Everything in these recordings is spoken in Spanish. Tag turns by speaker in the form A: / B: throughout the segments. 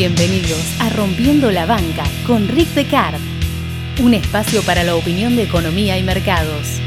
A: Bienvenidos a Rompiendo la Banca con Rick Descartes, un espacio para la opinión de economía y mercados.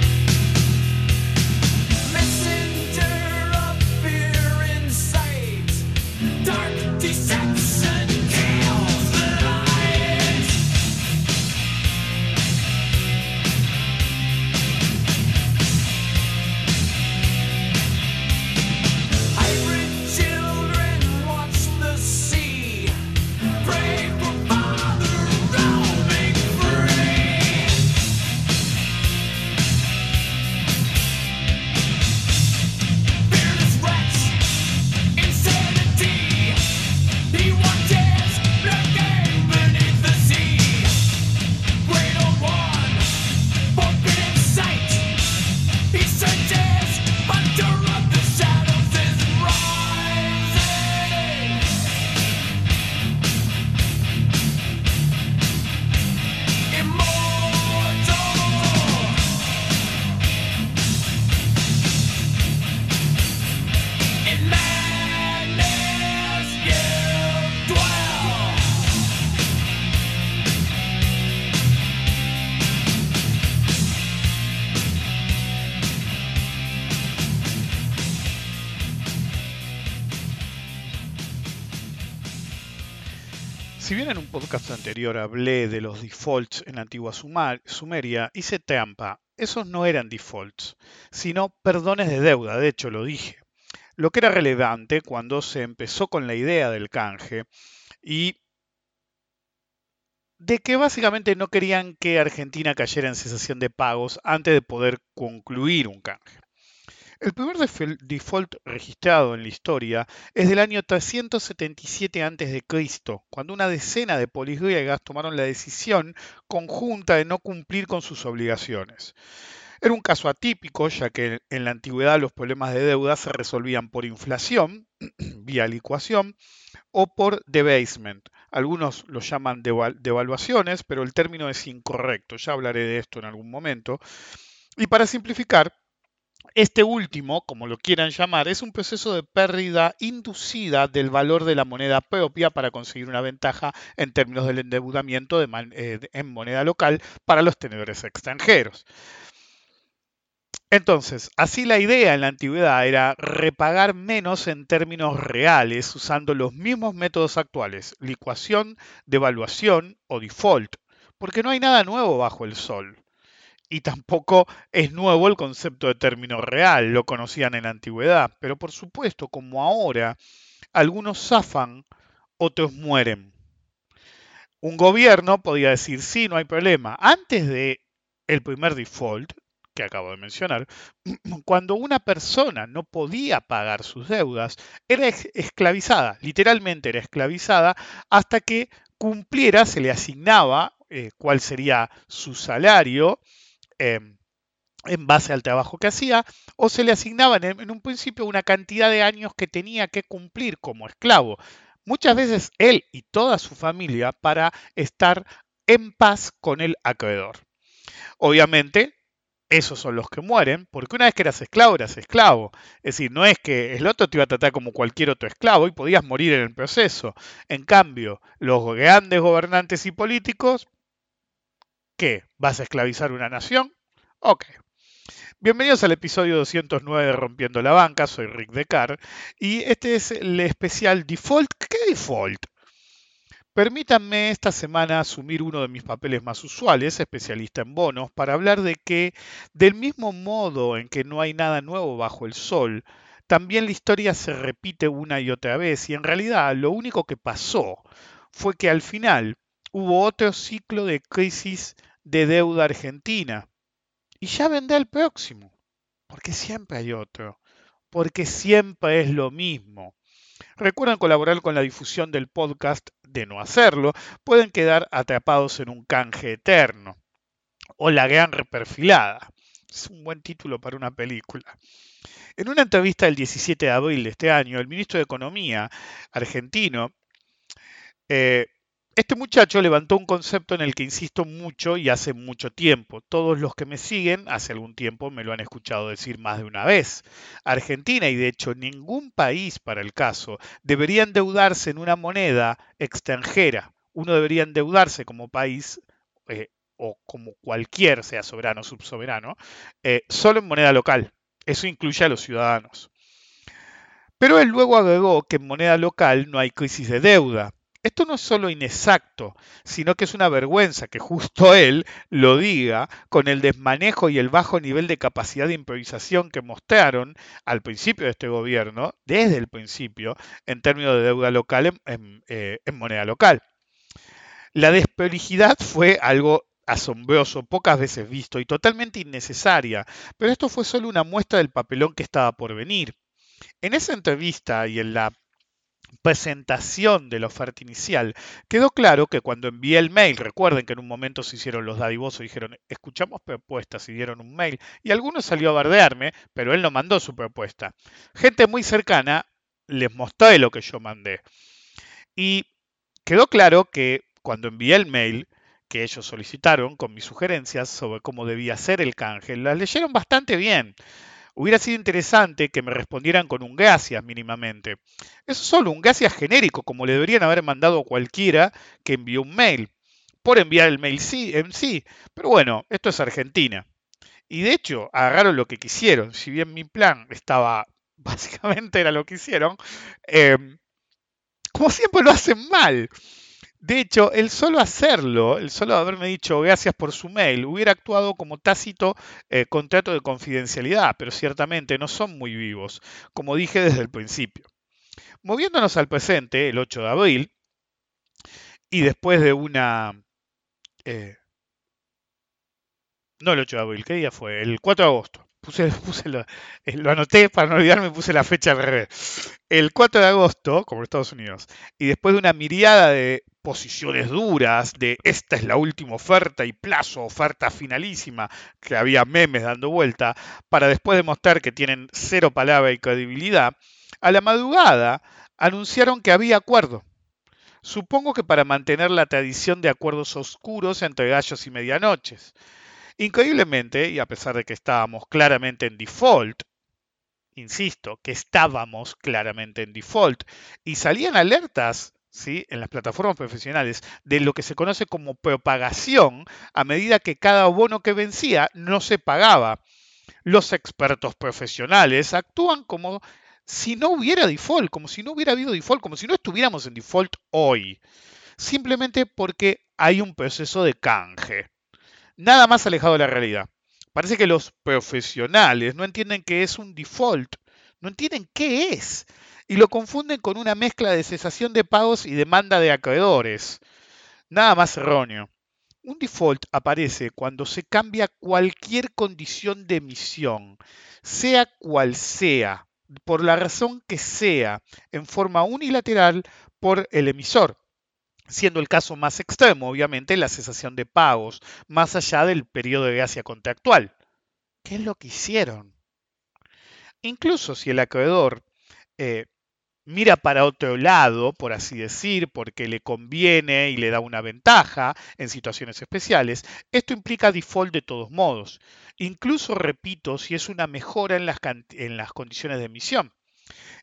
B: Hablé de los defaults en la antigua Sumeria, hice trampa. Esos no eran defaults, sino perdones de deuda, de hecho lo dije. Lo que era relevante cuando se empezó con la idea del canje y de que básicamente no querían que Argentina cayera en cesación de pagos antes de poder concluir un canje. El primer default registrado en la historia es del año 377 a.C., cuando una decena de polis griegas tomaron la decisión conjunta de no cumplir con sus obligaciones. Era un caso atípico, ya que en la antigüedad los problemas de deuda se resolvían por inflación, vía licuación, o por debasement. Algunos lo llaman devaluaciones, pero el término es incorrecto, ya hablaré de esto en algún momento. Y para simplificar, este último, como lo quieran llamar, es un proceso de pérdida inducida del valor de la moneda propia para conseguir una ventaja en términos del endeudamiento eh, en moneda local para los tenedores extranjeros. Entonces, así la idea en la antigüedad era repagar menos en términos reales usando los mismos métodos actuales, licuación, devaluación o default, porque no hay nada nuevo bajo el sol y tampoco es nuevo el concepto de término real, lo conocían en la antigüedad, pero por supuesto, como ahora, algunos zafan, otros mueren. Un gobierno podía decir, sí, no hay problema. Antes de el primer default, que acabo de mencionar, cuando una persona no podía pagar sus deudas, era esclavizada, literalmente era esclavizada, hasta que cumpliera, se le asignaba eh, cuál sería su salario, Em, en base al trabajo que hacía, o se le asignaban en, un principio una cantidad de años que tenía que cumplir como esclavo. Muchas veces él y toda su familia para estar en paz con el acreedor. Obviamente, esos son los que mueren, porque una vez que eras esclavo, eras esclavo. Es decir, no es que el otro te iba a tratar como cualquier otro esclavo y podías morir en el proceso. En cambio, los grandes gobernantes y políticos ¿Qué? ¿Vas a esclavizar una nación? Ok. Bienvenidos al episodio 209 de Rompiendo la Banca, soy Rick Decar y este es el especial Default. ¿Qué Default? Permítanme esta semana asumir uno de mis papeles más usuales, especialista en bonos, para hablar de que, del mismo modo en que no hay nada nuevo bajo el sol, también la historia se repite una y otra vez y en realidad lo único que pasó fue que al final hubo otro ciclo de crisis de deuda argentina y ya vendrá el próximo, porque siempre hay otro, porque siempre es lo mismo. Recuerden colaborar con la difusión del podcast de no hacerlo, pueden quedar atrapados en un canje eterno. O la gran reperfilada. Es un buen título para una película. En una entrevista del 17 de abril de este año, el ministro de Economía argentino eh, este muchacho levantó un concepto en el que insisto mucho y hace mucho tiempo. Todos los que me siguen hace algún tiempo me lo han escuchado decir más de una vez. Argentina y de hecho ningún país para el caso debería endeudarse en una moneda extranjera. Uno debería endeudarse como país eh, o como cualquier, sea soberano o subsoberano, eh, solo en moneda local. Eso incluye a los ciudadanos. Pero él luego agregó que en moneda local no hay crisis de deuda esto no es solo inexacto, sino que es una vergüenza que justo él lo diga con el desmanejo y el bajo nivel de capacidad de improvisación que mostraron al principio de este gobierno, desde el principio, en términos de deuda local en, eh, moneda local. La desprolijidad fue algo asombroso, pocas veces visto y totalmente innecesaria, pero esto fue solo una muestra del papelón que estaba por venir. En esa entrevista y en la presentación de la oferta inicial, quedó claro que cuando envié el mail, recuerden que en un momento se hicieron los dadivosos dijeron, escuchamos propuestas y dieron un mail, y algunos salió a bardearme, pero él no mandó su propuesta. Gente muy cercana les mostré lo que yo mandé. Y quedó claro que cuando envié el mail, que ellos solicitaron con mis sugerencias sobre cómo debía ser el canje, las leyeron bastante bien. Hubiera sido interesante que me respondieran con un gracias mínimamente. Es solo un gracias genérico, como le deberían haber mandado a cualquiera que envió un mail. Por enviar el mail sí, en sí. Pero bueno, esto es Argentina. Y de hecho, agarraron lo que quisieron. Si bien mi plan estaba, básicamente era lo que hicieron, eh, como siempre lo hacen mal. De hecho, el solo hacerlo, el solo haberme dicho gracias por su mail, hubiera actuado como tácito eh, contrato de confidencialidad, pero ciertamente no son muy vivos, como dije desde el principio. Moviéndonos al presente, el 8 de abril, y después de una... Eh, no el 8 de abril, ¿qué día fue? El 4 de agosto. Puse, lo, eh, lo, anoté para no olvidarme, puse la fecha al revés. El 4 de agosto, como en Estados Unidos, y después de una miriada de posiciones duras de esta es la última oferta y plazo, oferta finalísima, que había memes dando vuelta, para después demostrar que tienen cero palabra y credibilidad, a la madrugada anunciaron que había acuerdo. Supongo que para mantener la tradición de acuerdos oscuros entre gallos y medianoches. Increíblemente, y a pesar de que estábamos claramente en default, insisto, que estábamos claramente en default, y salían alertas en las plataformas profesionales de lo que se conoce como propagación a medida que cada bono que vencía no se pagaba. Los expertos profesionales actúan como si no hubiera default, como si no hubiera habido default, como si no estuviéramos en default hoy, simplemente porque hay un proceso de canje. Nada más alejado de la realidad. Parece que los profesionales no entienden qué es un default, no entienden qué es y lo confunden con una mezcla de cesación de pagos y demanda de acreedores. Nada más erróneo. Un default aparece cuando se cambia cualquier condición de emisión, sea cual sea, por la razón que sea, en forma unilateral por el emisor, siendo el caso más extremo, obviamente, la cesación de pagos, más allá del periodo de gracia contractual. ¿Qué es lo que hicieron? Incluso si el acreedor eh, mira para otro lado, por así decir, porque le conviene y le da una ventaja en situaciones especiales, esto implica default de todos modos. Incluso, repito, si es una mejora en las, en las condiciones de emisión.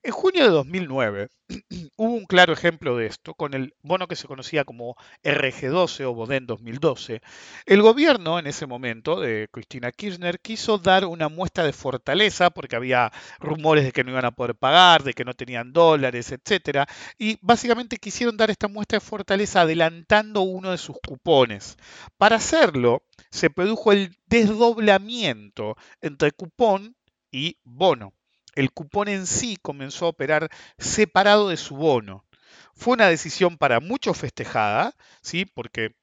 B: En junio de 2009 hubo un claro ejemplo de esto con el bono que se conocía como RG12 o Boden 2012. El gobierno en ese momento de Cristina Kirchner quiso dar una muestra de fortaleza porque había rumores de que no iban a poder pagar, de que no tenían dólares, etcétera, y básicamente quisieron dar esta muestra de fortaleza adelantando uno de sus cupones. Para hacerlo se produjo el desdoblamiento entre cupón y bono el cupón en sí comenzó a operar separado de su bono. Fue una decisión para muchos festejada, ¿sí? porque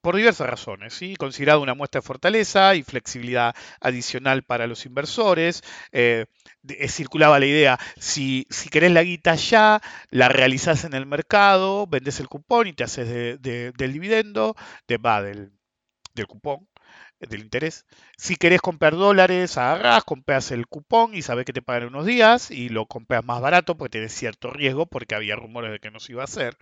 B: por diversas razones, ¿sí? considerado una muestra de fortaleza y flexibilidad adicional para los inversores. Eh, eh, circulaba la idea, si, si, querés la guita ya, la realizás en el mercado, vendes el cupón y te haces del dividendo, de, va, del cupón del interés. Si querés comprar dólares, agarrás, compras el cupón y sabes que te pagan unos días y lo compras más barato porque tenés cierto riesgo porque había rumores de que no se iba a hacer.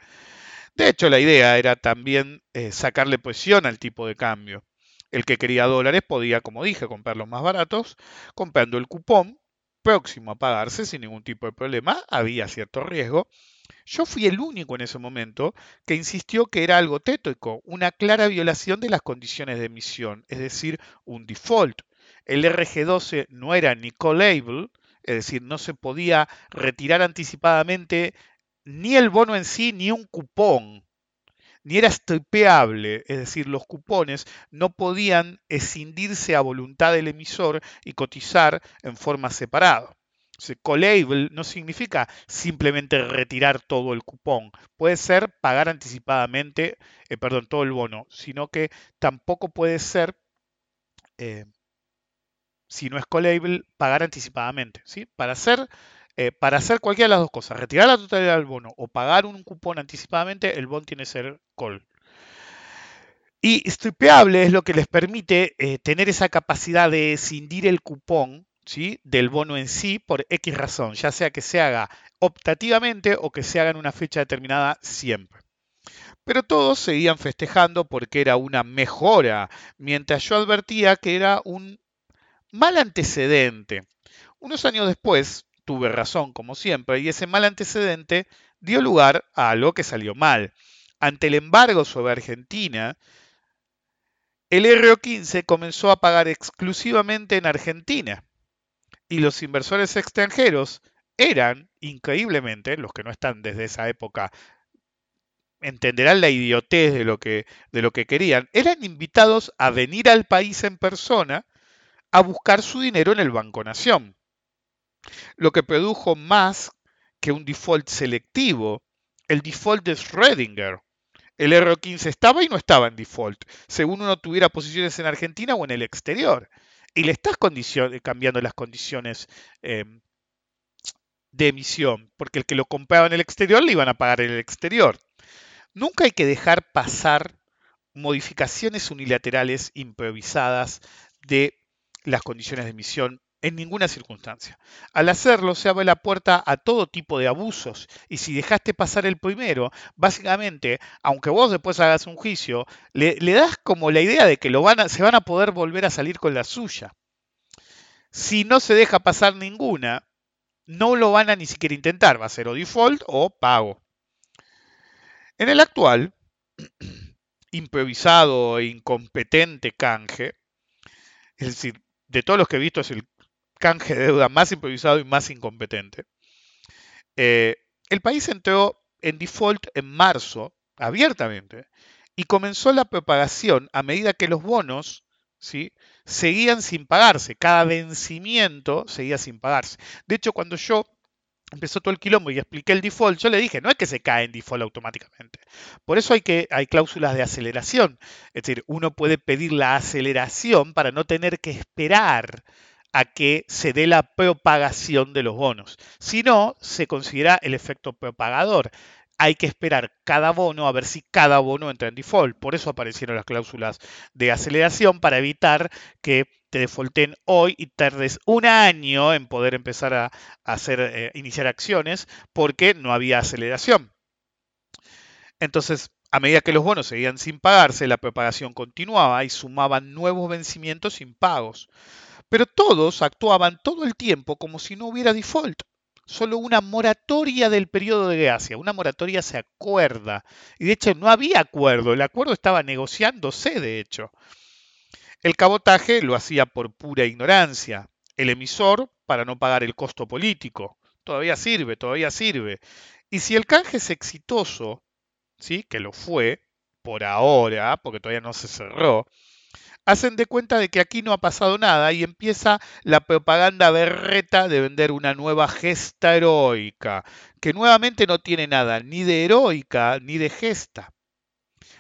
B: De hecho, la idea era también eh, sacarle presión al tipo de cambio. El que quería dólares podía, como dije, comprar los más baratos, comprando el cupón próximo a pagarse sin ningún tipo de problema. Había cierto riesgo yo fui el único en ese momento que insistió que era algo tético, una clara violación de las condiciones de emisión, es decir, un default. El RG12 no era ni callable, es decir, no se podía retirar anticipadamente ni el bono en sí ni un cupón, ni era stripeable, es decir, los cupones no podían escindirse a voluntad del emisor y cotizar en forma separada. Collable no significa simplemente retirar todo el cupón. Puede ser pagar anticipadamente, eh, perdón, todo el bono, sino que tampoco puede ser, eh, si no es callable, pagar anticipadamente. ¿sí? Para, hacer, eh, para hacer cualquiera de las dos cosas, retirar la totalidad del bono o pagar un cupón anticipadamente, el bono tiene que ser call. Y stripeable es lo que les permite tener esa capacidad de escindir el cupón del bono en sí por X razón, ya sea que se haga optativamente o que se haga en una fecha determinada siempre. Pero todos seguían festejando porque era una mejora, mientras yo advertía que era un mal antecedente. Unos años después, tuve razón como siempre, y ese mal antecedente dio lugar a algo que salió mal. Ante el embargo sobre Argentina, el RO15 comenzó a pagar exclusivamente en Argentina y los inversores extranjeros eran, increíblemente, los que no están desde esa época entenderán la idiotez de lo que, de lo que querían, eran invitados a venir al país en persona a buscar su dinero en el Banco Nación. Lo que produjo más que un default selectivo, el default de Schrödinger. El R15 estaba y no estaba en default, según uno tuviera posiciones en Argentina o en el exterior y le estás cambiando las condiciones em, de emisión, porque el que lo compraba en el exterior le iban a pagar en el exterior. Nunca hay que dejar pasar modificaciones unilaterales improvisadas de las condiciones de emisión en ninguna circunstancia. Al hacerlo se abre la puerta a todo tipo de abusos y si dejaste pasar el primero, básicamente, aunque vos después hagas un juicio, le, das como la idea de que lo van se van a poder volver a salir con la suya. Si no se deja pasar ninguna, no lo van a ni siquiera intentar, va a ser o default o pago. En el actual, improvisado e incompetente canje, es decir, de todos los que he visto es el canje de deuda más improvisado y más incompetente. Eh, el país entró en default en marzo, abiertamente, y comenzó la propagación a medida que los bonos ¿sí? seguían sin pagarse. Cada vencimiento seguía sin pagarse. De hecho, cuando yo empezó todo el quilombo y expliqué el default, yo le dije, no es que se cae en default automáticamente. Por eso hay, que, hay cláusulas de aceleración. Es decir, uno puede pedir la aceleración para no tener que esperar a que se dé la propagación de los bonos. Si no, se considera el efecto propagador. Hay que esperar cada bono a ver si cada bono entra en default. Por eso aparecieron las cláusulas de aceleración para evitar que te defaulten hoy y tardes un año en poder empezar a, hacer, eh, iniciar acciones porque no había aceleración. Entonces, a medida que los bonos seguían sin pagarse, la propagación continuaba y sumaban nuevos vencimientos sin pagos. Pero todos actuaban todo el tiempo como si no hubiera default. solo una moratoria del periodo de gracia. Una moratoria se acuerda. Y de hecho no había acuerdo, el acuerdo estaba negociándose, de hecho. El cabotaje lo hacía por pura ignorancia. El emisor para no pagar el costo político. Todavía sirve, todavía sirve. Y si el canje es exitoso, ¿sí? que lo fue, por ahora, porque todavía no se cerró, hacen de cuenta de que aquí no ha pasado nada y empieza la propaganda berreta de vender una nueva gesta heroica, que nuevamente no tiene nada ni de heroica ni de gesta.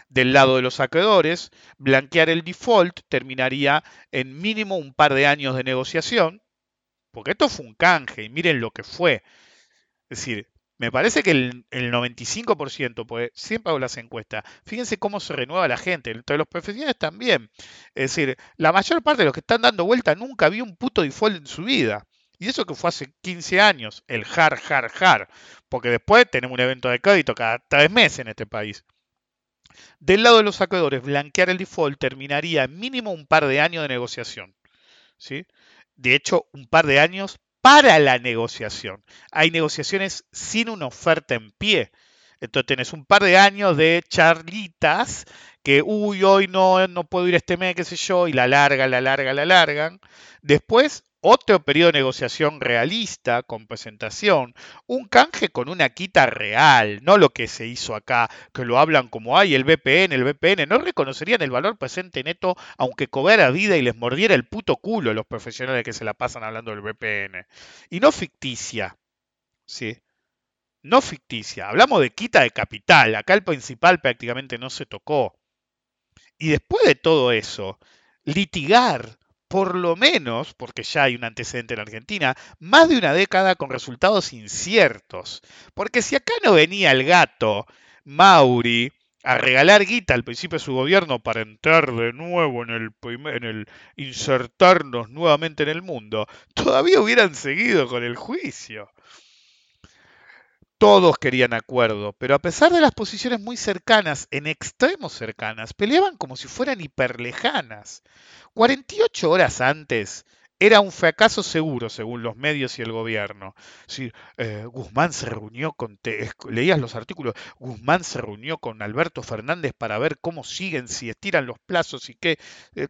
B: Del lado de los acreedores, blanquear el default terminaría en mínimo un par de años de negociación, porque esto fue un canje y miren lo que fue. Es decir, me parece que el, 95%, pues siempre hago las encuestas, fíjense cómo se renueva la gente, entre los profesionales también. Es decir, la mayor parte de los que están dando vuelta nunca vio un puto default en su vida. Y eso que fue hace 15 años, el hard, hard, hard. Porque después tenemos un evento de crédito cada tres meses en este país. Del lado de los acreedores, blanquear el default terminaría mínimo un par de años de negociación. ¿sí? De hecho, un par de años para la negociación. Hay negociaciones sin una oferta en pie. Entonces tenés un par de años de charlitas que, uy, hoy no, no puedo ir este mes, qué sé yo, y la larga, la larga, la largan. Después otro periodo de negociación realista con presentación, un canje con una quita real, no lo que se hizo acá, que lo hablan como hay el VPN, el VPN, no reconocerían el valor presente neto aunque cobrara vida y les mordiera el puto culo los profesionales que se la pasan hablando del VPN. Y no ficticia, ¿sí? No ficticia, hablamos de quita de capital, acá el principal prácticamente no se tocó. Y después de todo eso, litigar por lo menos, porque ya hay un antecedente en Argentina, más de una década con resultados inciertos. Porque si acá no venía el gato, Mauri, a regalar guita al principio de su gobierno para entrar de nuevo en el, en el insertarnos nuevamente en el mundo, todavía hubieran seguido con el juicio. Todos querían acuerdo, pero a pesar de las posiciones muy cercanas, en extremos cercanas, peleaban como si fueran hiperlejanas. 48 horas antes era un fracaso seguro, según los medios y el gobierno. Si, eh, Guzmán se reunió con, leías los artículos, Guzmán se reunió con Alberto Fernández para ver cómo siguen, si estiran los plazos y qué. Eh,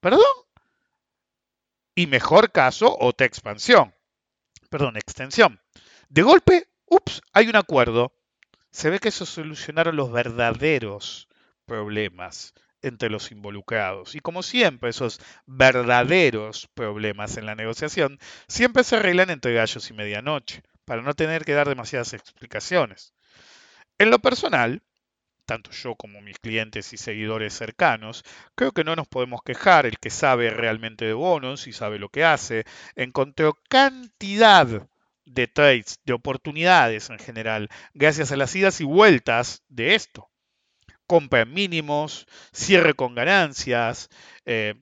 B: ¿Perdón? Y mejor caso, otra expansión. Perdón, extensión. De golpe, ups, hay un acuerdo. Se ve que se solucionaron los verdaderos problemas entre los involucrados. Y como siempre, esos verdaderos problemas en la negociación siempre se arreglan entre gallos y medianoche, para no tener que dar demasiadas explicaciones. En lo personal, tanto yo como mis clientes y seguidores cercanos, creo que no nos podemos quejar. El que sabe realmente de bonos y sabe lo que hace, encontró cantidad de trades, de oportunidades en general, gracias a las idas y vueltas de esto. Compra mínimos, cierre con ganancias, eh,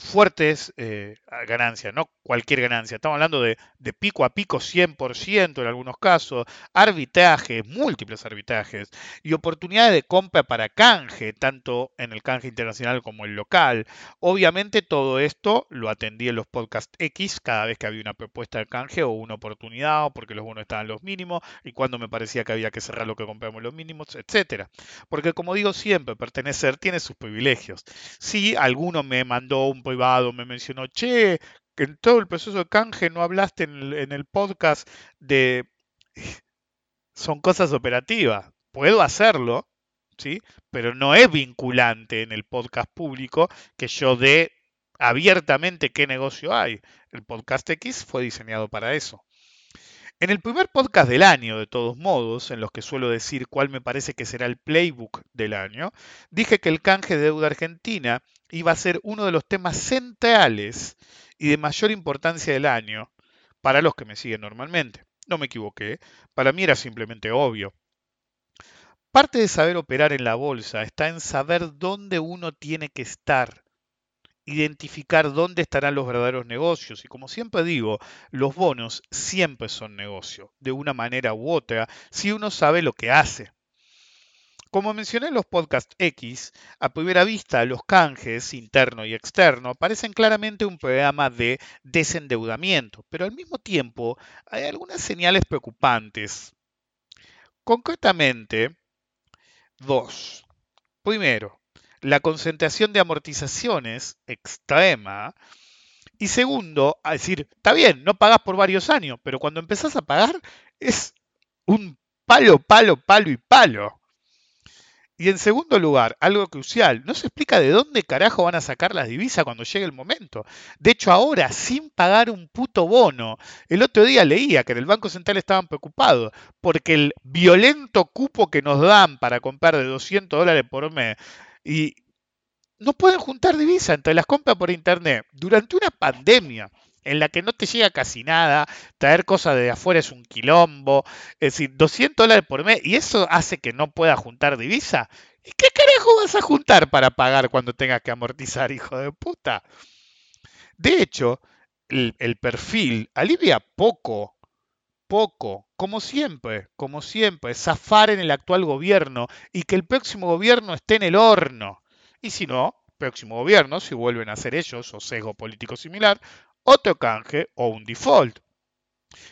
B: fuertes eh, ganancias, no cualquier ganancia. Estamos hablando de, de, pico a pico 100% en algunos casos, arbitrajes, múltiples arbitrajes y oportunidades de compra para canje, tanto en el canje internacional como el local. Obviamente todo esto lo atendí en los podcast X cada vez que había una propuesta de canje o una oportunidad o porque los bonos estaban los mínimos y cuando me parecía que había que cerrar lo que compramos los mínimos, etcétera. Porque como digo siempre, pertenecer tiene sus privilegios. Si alguno me mandó un me mencionó, che, que en todo el proceso de canje no hablaste en el, podcast de... Son cosas operativas. Puedo hacerlo, ¿sí? Pero no es vinculante en el podcast público que yo dé abiertamente qué negocio hay. El podcast X fue diseñado para eso. En el primer podcast del año, de todos modos, en los que suelo decir cuál me parece que será el playbook del año, dije que el canje de deuda argentina iba a ser uno de los temas centrales y de mayor importancia del año para los que me siguen normalmente. No me equivoqué, para mí era simplemente obvio. Parte de saber operar en la bolsa está en saber dónde uno tiene que estar, identificar dónde estarán los verdaderos negocios. Y como siempre digo, los bonos siempre son negocio, de una manera u otra, si uno sabe lo que hace. Como mencioné en los podcasts X, a primera vista los canjes interno y externo parecen claramente un programa de desendeudamiento, pero al mismo tiempo hay algunas señales preocupantes. Concretamente, dos. Primero, la concentración de amortizaciones extrema. Y segundo, a decir, está bien, no pagas por varios años, pero cuando empezás a pagar es un palo, palo, palo y palo. Y en segundo lugar, algo crucial, no se explica de dónde carajo van a sacar las divisas cuando llegue el momento. De hecho, ahora, sin pagar un puto bono, el otro día leía que en el Banco Central estaban preocupados porque el violento cupo que nos dan para comprar de 200 dólares por mes y no pueden juntar divisas entre las compras por internet durante una pandemia en la que no te llega casi nada, traer cosas de afuera es un quilombo, es decir, 200 dólares por mes, y eso hace que no pueda juntar divisa. ¿Y qué carajo vas a juntar para pagar cuando tengas que amortizar, hijo de puta? De hecho, el, el perfil alivia poco, poco, como siempre, como siempre, zafar en el actual gobierno y que el próximo gobierno esté en el horno. Y si no, próximo gobierno, si vuelven a ser ellos o sesgo político similar, otro canje o un default.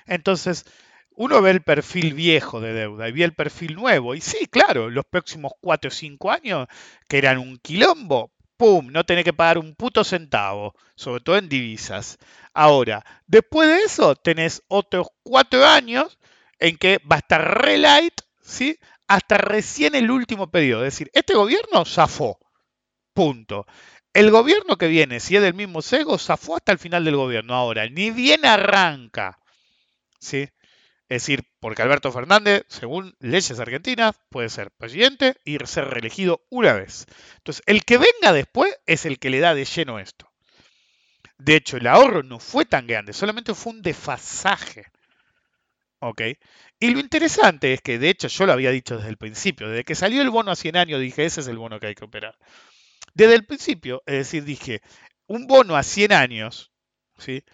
B: Entonces, uno ve el perfil viejo de deuda y ve el perfil nuevo. Y sí, claro, los próximos 4 o 5 años, que eran un quilombo, ¡pum! No tenés que pagar un puto centavo, sobre todo en divisas. Ahora, después de eso, tenés otros 4 años en que va a estar re light, ¿sí? Hasta recién el último periodo. Es decir, este gobierno zafó. Punto. El gobierno que viene, si es del mismo sego, zafó hasta el final del gobierno. Ahora, ni bien arranca. ¿Sí? Es decir, porque Alberto Fernández, según leyes argentinas, puede ser presidente y ser reelegido una vez. Entonces, el que venga después es el que le da de lleno esto. De hecho, el ahorro no fue tan grande, solamente fue un desfasaje. ¿Ok? Y lo interesante es que, de hecho, yo lo había dicho desde el principio, desde que salió el bono a 100 años, dije, ese es el bono que hay que operar desde el principio. Es decir, dije, un bono a 100 años, ¿sí?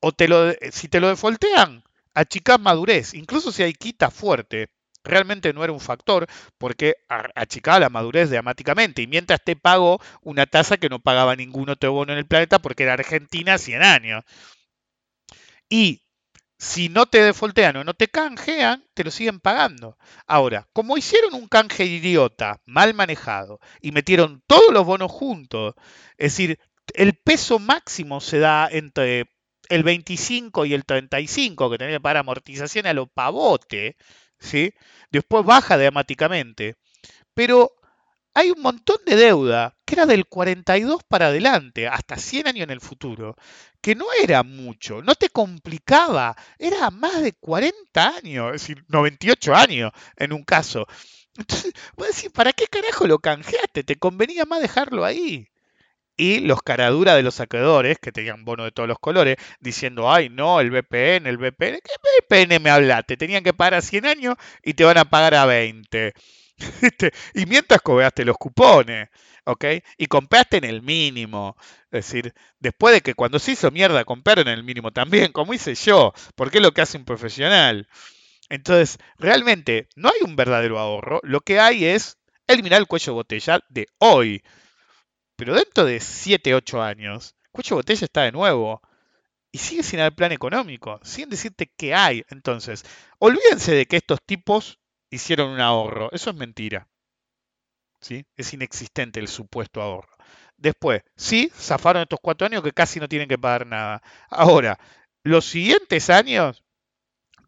B: o te lo, si te lo defoltean, achicás madurez, incluso si hay quita fuerte, realmente no era un factor porque achicaba la madurez dramáticamente y mientras te pago una tasa que no pagaba ningún otro bono en el planeta porque era Argentina 100 años. Y si no te defoltean o no te canjean, te lo siguen pagando. Ahora, como hicieron un canje idiota, mal manejado, y metieron todos los bonos juntos, es decir, el peso máximo se da entre el 25 y el 35, que que pagar amortización a lo pavote, ¿sí? Después baja dramáticamente. Pero hay un montón de deuda que era del 42 para adelante, hasta 100 años en el futuro, que no era mucho, no te complicaba, era más de 40 años, es decir, 98 años en un caso. Entonces, vos decís, ¿para qué carajo lo canjeaste? Te convenía más dejarlo ahí. Y los caraduras de los acreedores, que tenían bono de todos los colores, diciendo, ay, no, el BPN, el BPN, ¿qué BPN me hablaste? Tenían que pagar a 100 años y te van a pagar a 20. y mientras cobraste los cupones, ¿ok? Y compraste en el mínimo. Es decir, después de que cuando se hizo mierda compraron en el mínimo también, como hice yo, porque es lo que hace un profesional. Entonces, realmente no hay un verdadero ahorro, lo que hay es eliminar el cuello de botella de hoy. Pero dentro de 7, 8 años, el cuello de botella está de nuevo. Y sigue sin haber plan económico, sin decirte qué hay. Entonces, olvídense de que estos tipos hicieron un ahorro. Eso es mentira. ¿Sí? Es inexistente el supuesto ahorro. Después, sí, zafaron estos cuatro años que casi no tienen que pagar nada. Ahora, los siguientes años,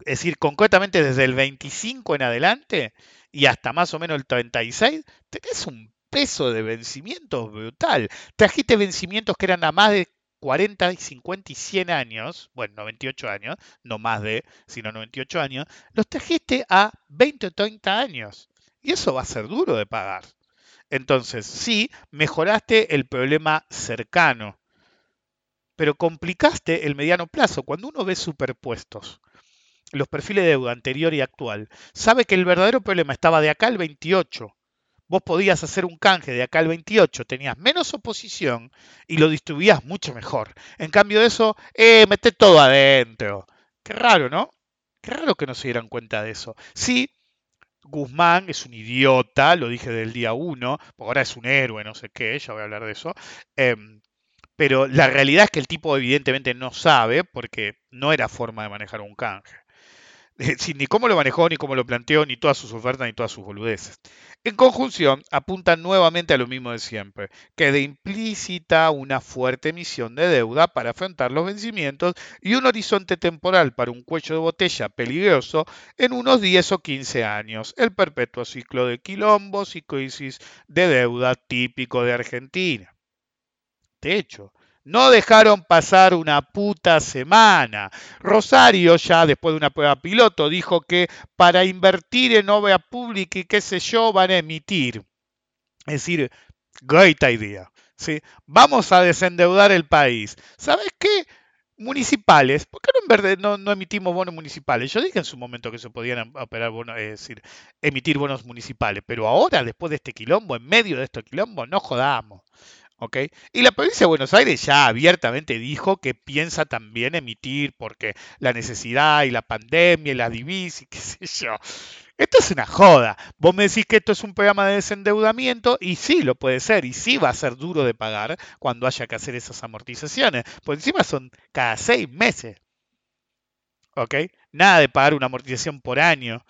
B: es decir, concretamente desde el 25 en adelante y hasta más o menos el 36, tenés un peso de vencimientos brutal. Trajiste vencimientos que eran a más de 40, 50 y 100 años, bueno, 98 años, no más de, sino 98 años, los trajiste a 20 o 30 años. Y eso va a ser duro de pagar. Entonces, sí, mejoraste el problema cercano, pero complicaste el mediano plazo. Cuando uno ve superpuestos, los perfiles de deuda anterior y actual, sabe que el verdadero problema estaba de acá al 28 vos podías hacer un canje de acá al 28, tenías menos oposición y lo distribuías mucho mejor. En cambio de eso, eh, mete todo adentro. Qué raro, ¿no? Qué raro que no se dieran cuenta de eso. Sí, Guzmán es un idiota, lo dije del día uno, porque ahora es un héroe, no sé qué, ya voy a hablar de eso. Em, pero la realidad es que el tipo evidentemente no sabe, porque no era forma de manejar un canje. ni cómo lo manejó, ni cómo lo planteó, ni todas sus ofertas, ni todas sus boludeces. En conjunción, apuntan nuevamente a lo mismo de siempre, que de implícita una fuerte emisión de deuda para afrontar los vencimientos y un horizonte temporal para un cuello de botella peligroso en unos 10 o 15 años, el perpetuo ciclo de quilombos y crisis de deuda típico de Argentina. De hecho, no dejaron pasar una puta semana. Rosario, ya después de una prueba piloto, dijo que para invertir en obra pública y qué sé yo, van a emitir. Es decir, great idea. ¿sí? Vamos a desendeudar el país. ¿Sabes qué? Municipales, ¿por qué no, no, emitimos bonos municipales? Yo dije en su momento que se podían operar bonos, es decir, emitir bonos municipales, pero ahora, después de este quilombo, en medio de este quilombo, no jodamos. Y la provincia de Buenos Aires ya abiertamente dijo que piensa también emitir porque la necesidad y la pandemia y la divisas y qué sé yo. Esto es una joda. Vos me decís que esto es un programa de desendeudamiento y sí, lo puede ser y sí va a ser duro de pagar cuando haya que hacer esas amortizaciones. Por encima son cada seis meses. ¿Ok? Nada de pagar una amortización por año.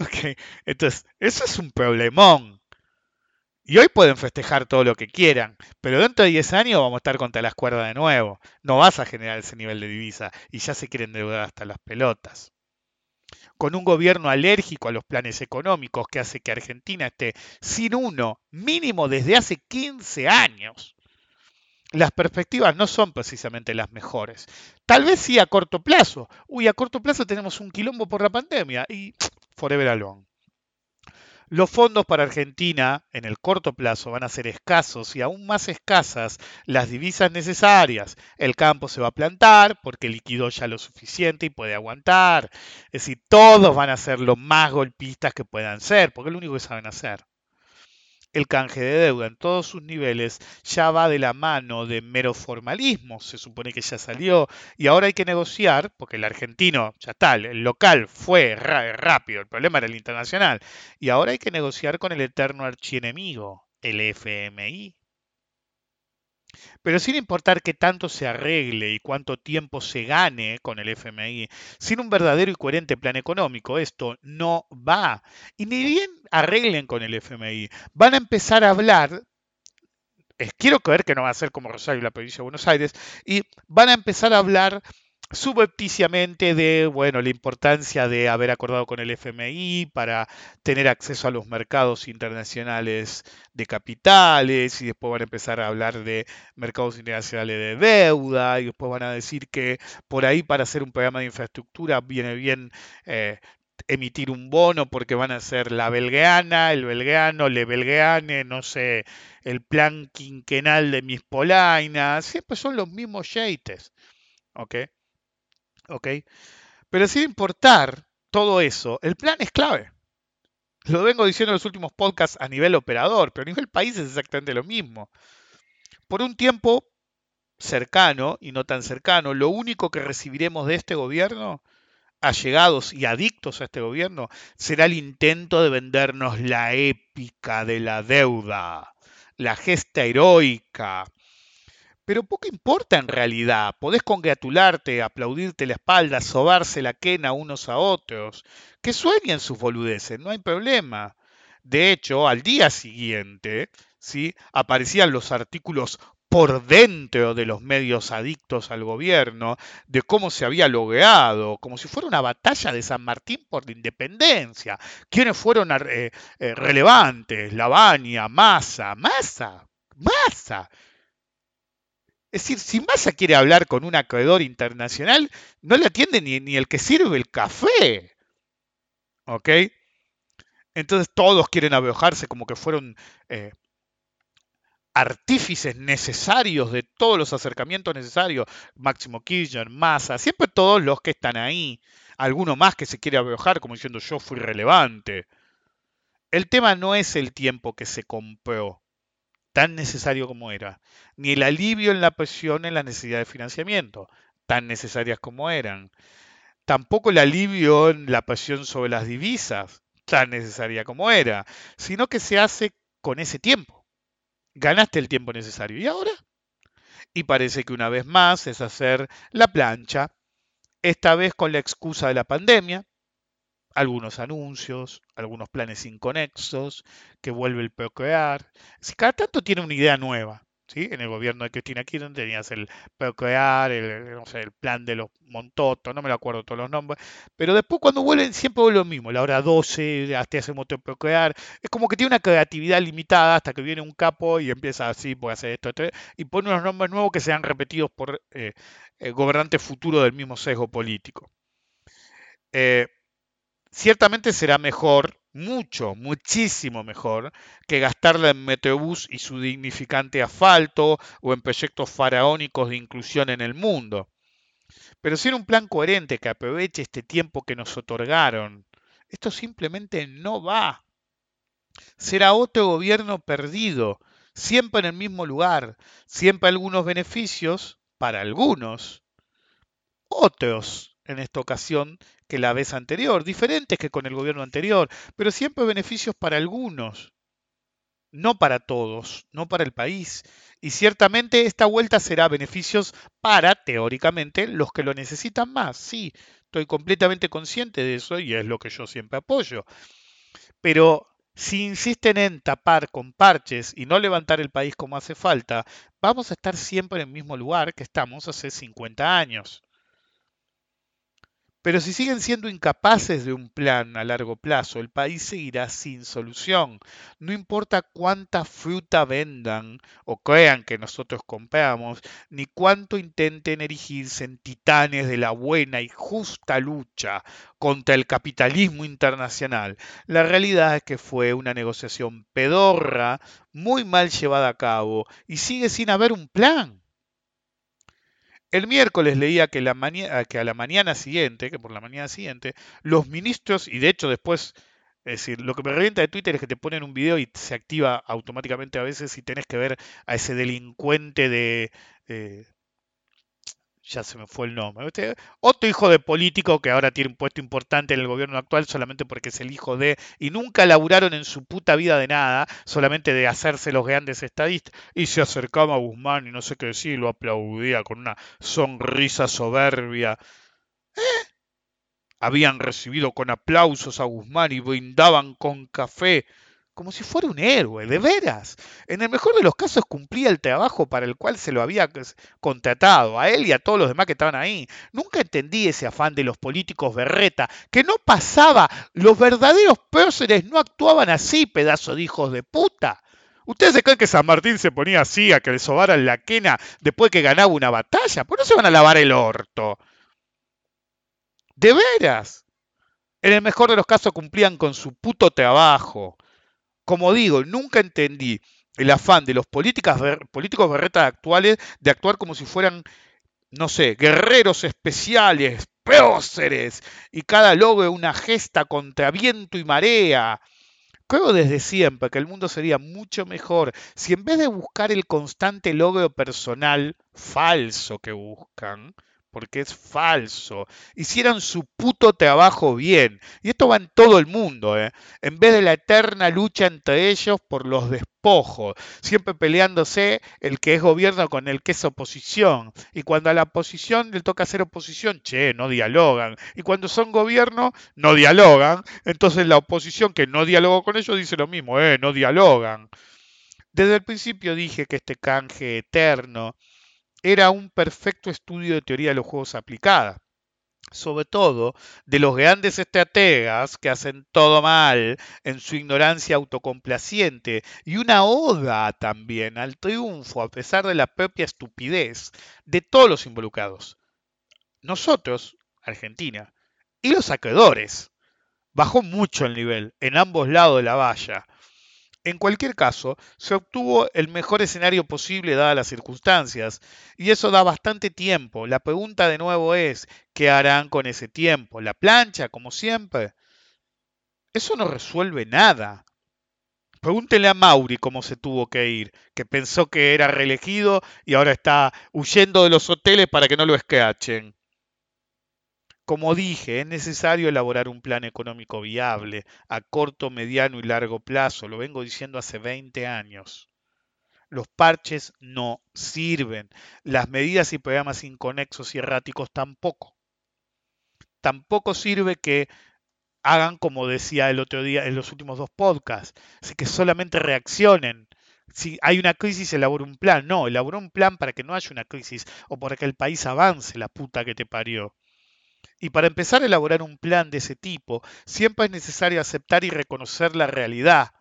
B: ¿Ok? Entonces, eso es un problemón. Y hoy pueden festejar todo lo que quieran, pero dentro de 10 años vamos a estar contra las cuerdas de nuevo. No vas a generar ese nivel de divisa y ya se quieren deudar hasta las pelotas. Con un gobierno alérgico a los planes económicos que hace que Argentina esté sin uno, mínimo desde hace 15 años. Las perspectivas no son precisamente las mejores. Tal vez sí a corto plazo. Uy, a corto plazo tenemos un quilombo por la pandemia y forever alone. Los fondos para Argentina en el corto plazo van a ser escasos y aún más escasas las divisas necesarias. El campo se va a plantar porque liquidó ya lo suficiente y puede aguantar. Es decir, todos van a ser lo más golpistas que puedan ser, porque es lo único que saben hacer el canje de deuda en todos sus niveles ya va de la mano de mero formalismo, se supone que ya salió y ahora hay que negociar, porque el argentino, ya está, el local fue rápido, el problema era el internacional, y ahora hay que negociar con el eterno archienemigo, el FMI. Pero sin importar qué tanto se arregle y cuánto tiempo se gane con el FMI, sin un verdadero y coherente plan económico, esto no va. Y ni bien arreglen con el FMI, van a empezar a hablar quiero creer que no va a ser como Rosario y la provincia de Buenos Aires, y van a empezar a hablar subrepticiamente de bueno, la importancia de haber acordado con el FMI para tener acceso a los mercados internacionales de capitales y después van a empezar a hablar de mercados internacionales de deuda y después van a decir que por ahí para hacer un programa de infraestructura viene bien eh, emitir un bono porque van a ser la belgueana, el belgueano, le belgueane, no sé, el plan quinquenal de mis polainas, siempre son los mismos yates. ¿ok? ¿Ok? Pero sin importar todo eso, el plan es clave. Lo vengo diciendo en los últimos podcasts a nivel operador, pero a nivel país es exactamente lo mismo. Por un tiempo cercano y no tan cercano, lo único que recibiremos de este gobierno, allegados y adictos a este gobierno, será el intento de vendernos la épica de la deuda, la gesta heroica, pero poco importa en realidad. Podés congratularte, aplaudirte la espalda, sobarse la quena unos a otros. Que sueñen sus boludeces, no hay problema. De hecho, al día siguiente, ¿sí? aparecían los artículos por dentro de los medios adictos al gobierno, de cómo se había logueado, como si fuera una batalla de San Martín por la independencia. ¿Quiénes fueron eh, eh, relevantes? Lavagna, Massa, Massa, Massa. Es decir, si Massa quiere hablar con un acreedor internacional, no le atiende ni, el que sirve el café. ¿Ok? Entonces todos quieren abojarse como que fueron eh, artífices necesarios de todos los acercamientos necesarios. Máximo Kirchner, Massa, siempre todos los que están ahí. Alguno más que se quiere abojar como diciendo yo fui relevante. El tema no es el tiempo que se compró tan necesario como era, ni el alivio en la presión en la necesidad de financiamiento, tan necesarias como eran, tampoco el alivio en la presión sobre las divisas, tan necesaria como era, sino que se hace con ese tiempo. Ganaste el tiempo necesario. ¿Y ahora? Y parece que una vez más es hacer la plancha, esta vez con la excusa de la pandemia, algunos anuncios, algunos planes inconexos, que vuelve el POCEAR. Si cada tanto tiene una idea nueva. ¿sí? En el gobierno de Cristina Kirchner tenías el POCEAR, el, no sé, el plan de los Montoto, no me lo acuerdo todos los nombres, pero después cuando vuelven siempre vuelve lo mismo, la hora 12, hasta ese moto POCEAR, es como que tiene una creatividad limitada hasta que viene un capo y empieza así, puede hacer esto, esto y pone unos nombres nuevos que sean repetidos por eh, el gobernante futuro del mismo sesgo político. Eh, ciertamente será mejor, mucho, muchísimo mejor, que gastarla en Metrobús y su dignificante asfalto o en proyectos faraónicos de inclusión en el mundo. Pero sin un plan coherente que aproveche este tiempo que nos otorgaron, esto simplemente no va. Será otro gobierno perdido, siempre en el mismo lugar, siempre algunos beneficios para algunos, otros en esta ocasión que la vez anterior, diferentes que con el gobierno anterior, pero siempre beneficios para algunos, no para todos, no para el país. Y ciertamente esta vuelta será beneficios para, teóricamente, los que lo necesitan más. Sí, estoy completamente consciente de eso y es lo que yo siempre apoyo. Pero si insisten en tapar con parches y no levantar el país como hace falta, vamos a estar siempre en el mismo lugar que estamos hace 50 años. Pero si siguen siendo incapaces de un plan a largo plazo, el país seguirá sin solución. No importa cuánta fruta vendan o crean que nosotros compramos, ni cuánto intenten erigirse en titanes de la buena y justa lucha contra el capitalismo internacional. La realidad es que fue una negociación pedorra, muy mal llevada a cabo, y sigue sin haber un plan. El miércoles leía que, la que a la mañana siguiente, que por la mañana siguiente, los ministros, y de hecho después, es decir, lo que me revienta de Twitter es que te ponen un video y se activa automáticamente a veces y tenés que ver a ese delincuente de, ya se me fue el nombre. Otro hijo de político que ahora tiene un puesto importante en el gobierno actual solamente porque es el hijo de, y nunca laburaron en su puta vida de nada, solamente de hacerse los grandes estadistas, y se acercaba a Guzmán y no sé qué decir, lo aplaudía con una sonrisa soberbia. ¿Eh? Habían recibido con aplausos a Guzmán y brindaban con café como si fuera un héroe, de veras. En el mejor de los casos cumplía el trabajo para el cual se lo había contratado, a él y a todos los demás que estaban ahí. Nunca entendí ese afán de los políticos berreta, que no pasaba, los verdaderos próceres no actuaban así, pedazo de hijos de puta. ¿Ustedes se creen que San Martín se ponía así a que le sobaran la quena después que ganaba una batalla? ¿Por qué no se van a lavar el orto? De veras. En el mejor de los casos cumplían con su puto trabajo como digo, nunca entendí el afán de los políticos berretas actuales de actuar como si fueran, no sé, guerreros especiales, próceres, y cada logo una gesta contra viento y marea. Creo desde siempre que el mundo sería mucho mejor si en vez de buscar el constante logro personal falso que buscan, porque es falso. Hicieran su puto trabajo bien. Y esto va en todo el mundo, ¿eh? en vez de la eterna lucha entre ellos por los despojos, siempre peleándose el que es gobierno con el que es oposición. Y cuando a la oposición le toca hacer oposición, che, no dialogan. Y cuando son gobierno, no dialogan. Entonces la oposición que no dialogó con ellos dice lo mismo, eh, no dialogan. Desde el principio dije que este canje eterno era un perfecto estudio de teoría de los juegos aplicada. Sobre todo de los grandes estrategas que hacen todo mal en su ignorancia autocomplaciente y una oda también al triunfo a pesar de la propia estupidez de todos los involucrados. Nosotros, Argentina, y los acreedores. Bajó mucho el nivel en ambos lados de la valla en cualquier caso, se obtuvo el mejor escenario posible dadas las circunstancias, y eso da bastante tiempo. La pregunta de nuevo es, ¿qué harán con ese tiempo? ¿La plancha, como siempre? Eso no resuelve nada. Pregúntele a Mauri cómo se tuvo que ir, que pensó que era reelegido y ahora está huyendo de los hoteles para que no lo escachen. Como dije, es necesario elaborar un plan económico viable a corto, mediano y largo plazo. Lo vengo diciendo hace 20 años. Los parches no sirven. Las medidas y programas inconexos y erráticos tampoco. Tampoco sirve que hagan como decía el otro día en los últimos dos podcasts, así que solamente reaccionen. Si hay una crisis, elabora un plan. No, elabora un plan para que no haya una crisis o para que el país avance, la puta que te parió. Y para empezar a elaborar un plan de ese tipo, siempre es necesario aceptar y reconocer la realidad.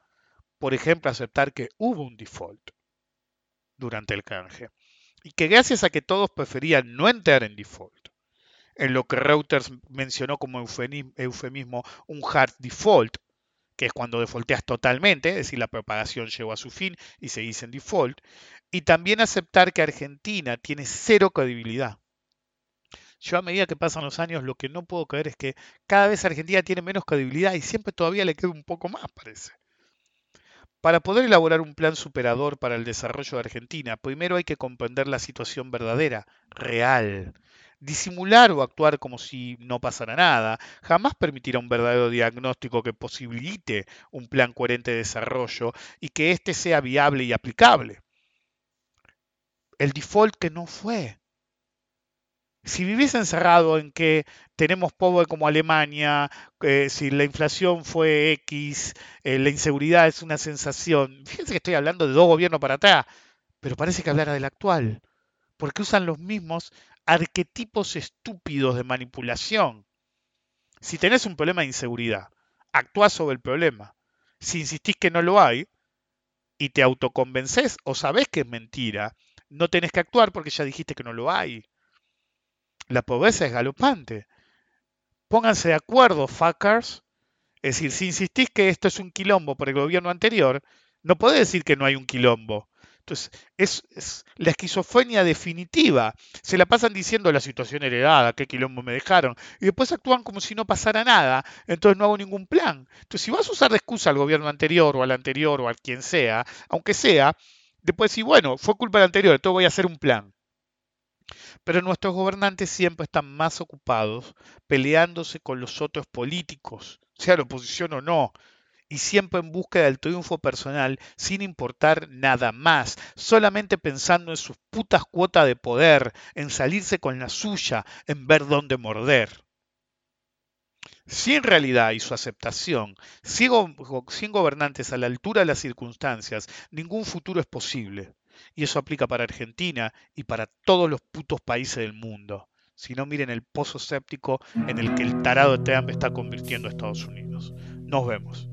B: Por ejemplo, aceptar que hubo un default durante el canje. Y que gracias a que todos preferían no entrar en default, en lo que Reuters mencionó como eufemismo un hard default, que es cuando defaulteas totalmente, es decir, la propagación llegó a su fin y se dice en default, y también aceptar que Argentina tiene cero credibilidad. Yo a medida que pasan los años lo que no puedo creer es que cada vez Argentina tiene menos credibilidad y siempre todavía le queda un poco más, parece. Para poder elaborar un plan superador para el desarrollo de Argentina, primero hay que comprender la situación verdadera, real. Disimular o actuar como si no pasara nada jamás permitirá un verdadero diagnóstico que posibilite un plan coherente de desarrollo y que éste sea viable y aplicable. El default que no fue, si vivís encerrado en que tenemos pobre como Alemania, eh, si la inflación fue X, eh, la inseguridad es una sensación, fíjense que estoy hablando de dos gobiernos para atrás, pero parece que hablara del actual, porque usan los mismos arquetipos estúpidos de manipulación. Si tenés un problema de inseguridad, actuás sobre el problema. Si insistís que no lo hay y te autoconvences o sabés que es mentira, no tenés que actuar porque ya dijiste que no lo hay. La pobreza es galopante. Pónganse de acuerdo, fuckers. Es decir, si insistís que esto es un quilombo por el gobierno anterior, no podés decir que no hay un quilombo. Entonces, es, la esquizofrenia definitiva. Se la pasan diciendo la situación heredada, qué quilombo me dejaron, y después actúan como si no pasara nada, entonces no hago ningún plan. Entonces, si vas a usar de excusa al gobierno anterior o al anterior o a quien sea, aunque sea, después decir, bueno, fue culpa del anterior, entonces voy a hacer un plan. Pero nuestros gobernantes siempre están más ocupados peleándose con los otros políticos, sea la oposición o no, y siempre en busca del triunfo personal sin importar nada más, solamente pensando en sus putas cuotas de poder, en salirse con la suya, en ver dónde morder. Sin realidad y su aceptación, sin gobernantes a la altura de las circunstancias, ningún futuro es posible. Y eso aplica para Argentina y para todos los putos países del mundo. Si no, miren el pozo séptico en el que el tarado de Trump está convirtiendo a Estados Unidos. Nos vemos.